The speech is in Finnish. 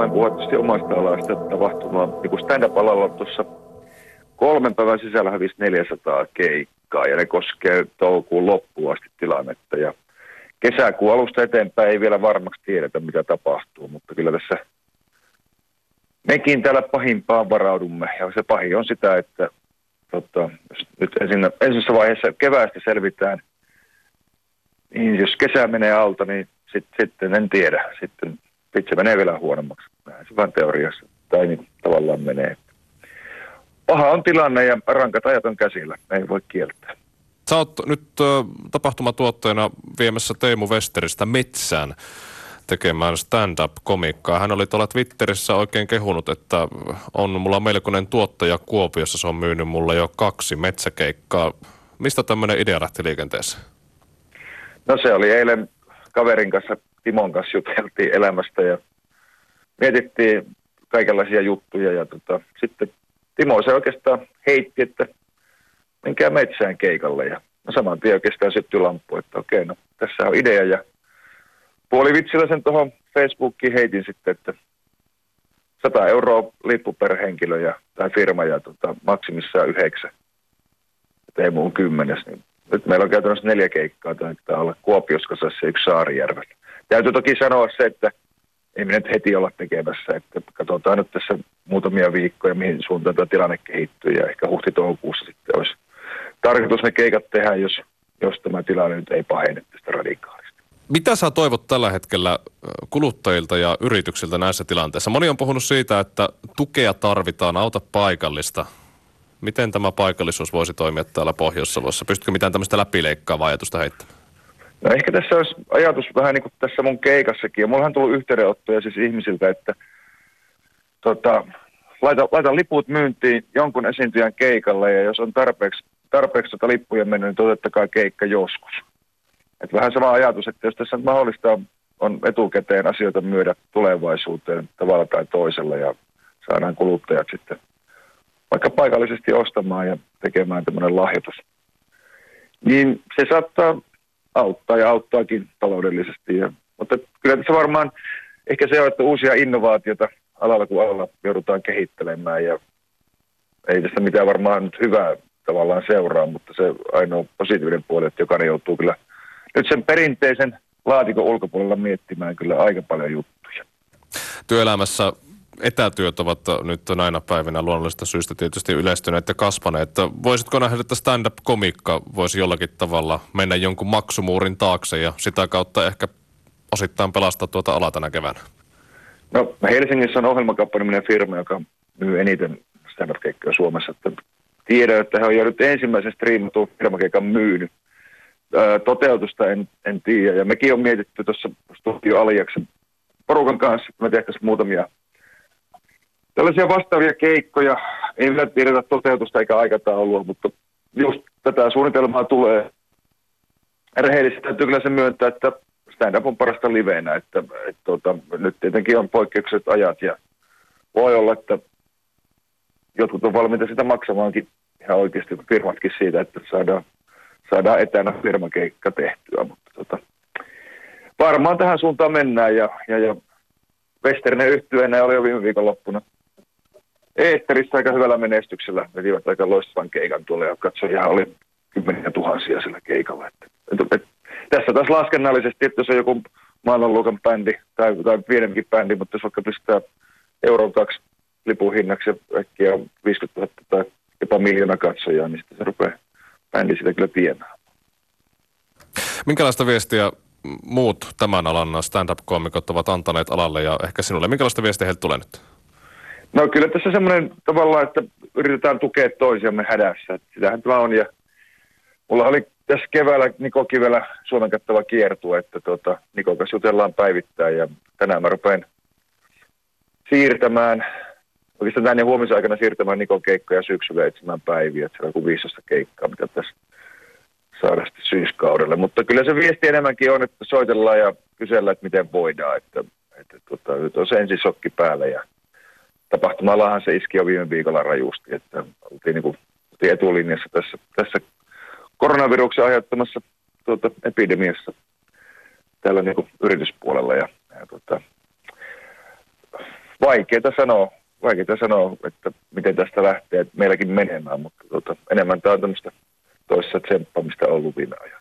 voin puhua tietysti omasta alasta tapahtumaa. Niin kuin stand-up-alalla tuossa kolmen päivän sisällä hävisi 400 keikkaa ja ne koskee toukokuun loppuun asti tilannetta. Ja kesäkuun alusta eteenpäin ei vielä varmaksi tiedetä, mitä tapahtuu, mutta kyllä tässä mekin täällä pahimpaan varaudumme. Ja se pahin on sitä, että tota, jos nyt ensin, ensimmäisessä vaiheessa keväästä selvitään, niin jos kesä menee alta, niin sit, sitten en tiedä. Sitten se menee vielä huonommaksi. Näin se vaan teoriassa. Tai niin tavallaan menee. Paha on tilanne ja rankat ajat on käsillä. Ei voi kieltää. Sä oot nyt ö, tapahtumatuottajana viemässä Teemu Westeristä metsään tekemään stand-up-komikkaa. Hän oli tuolla Twitterissä oikein kehunut, että on mulla melkoinen tuottaja Kuopiossa. Se on myynyt mulle jo kaksi metsäkeikkaa. Mistä tämmöinen idea lähti liikenteeseen? No se oli eilen kaverin kanssa, Timon kanssa juteltiin elämästä ja mietittiin kaikenlaisia juttuja. Ja tota, sitten Timo se oikeastaan heitti, että menkää metsään keikalle. Ja no saman tien oikeastaan syttyi lamppu, että okei, no tässä on idea. Ja puolivitsillä sen tuohon Facebookiin heitin sitten, että 100 euroa lippu per henkilö ja, tai firma ja tota, maksimissaan yhdeksän. Ei muun kymmenes. Niin nyt meillä on käytännössä neljä keikkaa, taitaa olla Kuopioskasassa ja yksi Saarijärvellä. Täytyy toki sanoa se, että ei me nyt heti olla tekemässä, että katsotaan nyt tässä muutamia viikkoja, mihin suuntaan tämä tilanne kehittyy ja ehkä huhti-toukokuussa sitten olisi tarkoitus ne keikat tehdä, jos, jos tämä tilanne nyt ei pahene tästä radikaalista. Mitä sä toivot tällä hetkellä kuluttajilta ja yrityksiltä näissä tilanteissa? Moni on puhunut siitä, että tukea tarvitaan, auta paikallista. Miten tämä paikallisuus voisi toimia täällä Pohjois-Savossa? Pystytkö mitään tämmöistä läpileikkaavaa ajatusta heittämään? No ehkä tässä olisi ajatus vähän niin kuin tässä mun keikassakin. Ja mullahan on tullut yhteydenottoja siis ihmisiltä, että tota, laita, laita liput myyntiin jonkun esiintyjän keikalle ja jos on tarpeeksi, tarpeeksi tota lippuja mennyt, niin totettakaa keikka joskus. Et vähän sama ajatus, että jos tässä on mahdollista on etukäteen asioita myydä tulevaisuuteen tavalla tai toisella ja saadaan kuluttajat sitten vaikka paikallisesti ostamaan ja tekemään tämmöinen lahjoitus. Niin se saattaa auttaa ja auttaakin taloudellisesti. Ja, mutta kyllä tässä varmaan ehkä se on, että uusia innovaatioita alalla kuin alalla joudutaan kehittelemään ja ei tästä mitään varmaan nyt hyvää tavallaan seuraa, mutta se ainoa positiivinen puoli, että jokainen joutuu kyllä nyt sen perinteisen laatikon ulkopuolella miettimään kyllä aika paljon juttuja. Työelämässä etätyöt ovat nyt näinä päivinä luonnollisesta syystä tietysti yleistyneet ja kasvaneet. Voisitko nähdä, että stand-up-komikka voisi jollakin tavalla mennä jonkun maksumuurin taakse ja sitä kautta ehkä osittain pelastaa tuota alaa tänä keväänä? No Helsingissä on ohjelmakauppa firma, joka myy eniten stand-up-keikkoja Suomessa. Että tiedän, että he on nyt ensimmäisen striimatun firmakeikan myynyt. Toteutusta en, en tiedä. Ja mekin on mietitty tuossa Studio Aliaksen porukan kanssa, että me tehtäisiin muutamia tällaisia vastaavia keikkoja. Ei vielä tiedetä toteutusta eikä aikataulua, mutta just tätä suunnitelmaa tulee. Rehellisesti täytyy kyllä se myöntää, että stand-up on parasta liveenä, että, että tuota, nyt tietenkin on poikkeukset ajat ja voi olla, että jotkut on valmiita sitä maksamaankin ihan oikeasti firmatkin siitä, että saadaan, saadaan etänä firmakeikka tehtyä, mutta tota, varmaan tähän suuntaan mennään ja, ja, ja Westernen yhtyeenä oli jo viime viikonloppuna Eetterissä aika hyvällä menestyksellä. Vetivät aika loistavan keikan tuolle ja katsoja oli kymmeniä tuhansia sillä keikalla. Että, et, et, tässä taas laskennallisesti, että jos on joku maailmanluokan bändi tai, tai pienempikin bändi, mutta jos vaikka pistää euron kaksi lipun hinnaksi ja äkkiä on 50 000 tai jopa miljoona katsojaa, niin sitten se rupeaa bändi sitä kyllä tienaa. Minkälaista viestiä muut tämän alan stand-up-koomikot ovat antaneet alalle ja ehkä sinulle? Minkälaista viestiä heiltä tulee nyt? No kyllä tässä semmoinen tavallaan, että yritetään tukea toisiamme hädässä. Että sitähän tämä on ja mulla oli tässä keväällä Niko Kivellä Suomen kattava kiertue, että tuota, Niko kanssa jutellaan päivittäin ja tänään mä rupean siirtämään, oikeastaan tänne huomisen aikana siirtämään Niko keikkoja syksyllä etsimään päiviä, että siellä on 15 keikkaa, mitä tässä saada sitten syyskaudelle. Mutta kyllä se viesti enemmänkin on, että soitellaan ja kysellään, että miten voidaan, että, että, että tuota, nyt on se ensisokki päällä ja tapahtumallahan se iski jo viime viikolla rajusti, että oltiin, niin kuin, etulinjassa tässä, tässä koronaviruksen aiheuttamassa tuota, epidemiassa täällä niin kuin yrityspuolella ja, ja tuota, vaikeaa sanoa, vaikeaa sanoa, että miten tästä lähtee meilläkin menemään, mutta tota, enemmän tämä on tämmöistä toissa tsemppamista ollut viime ajan.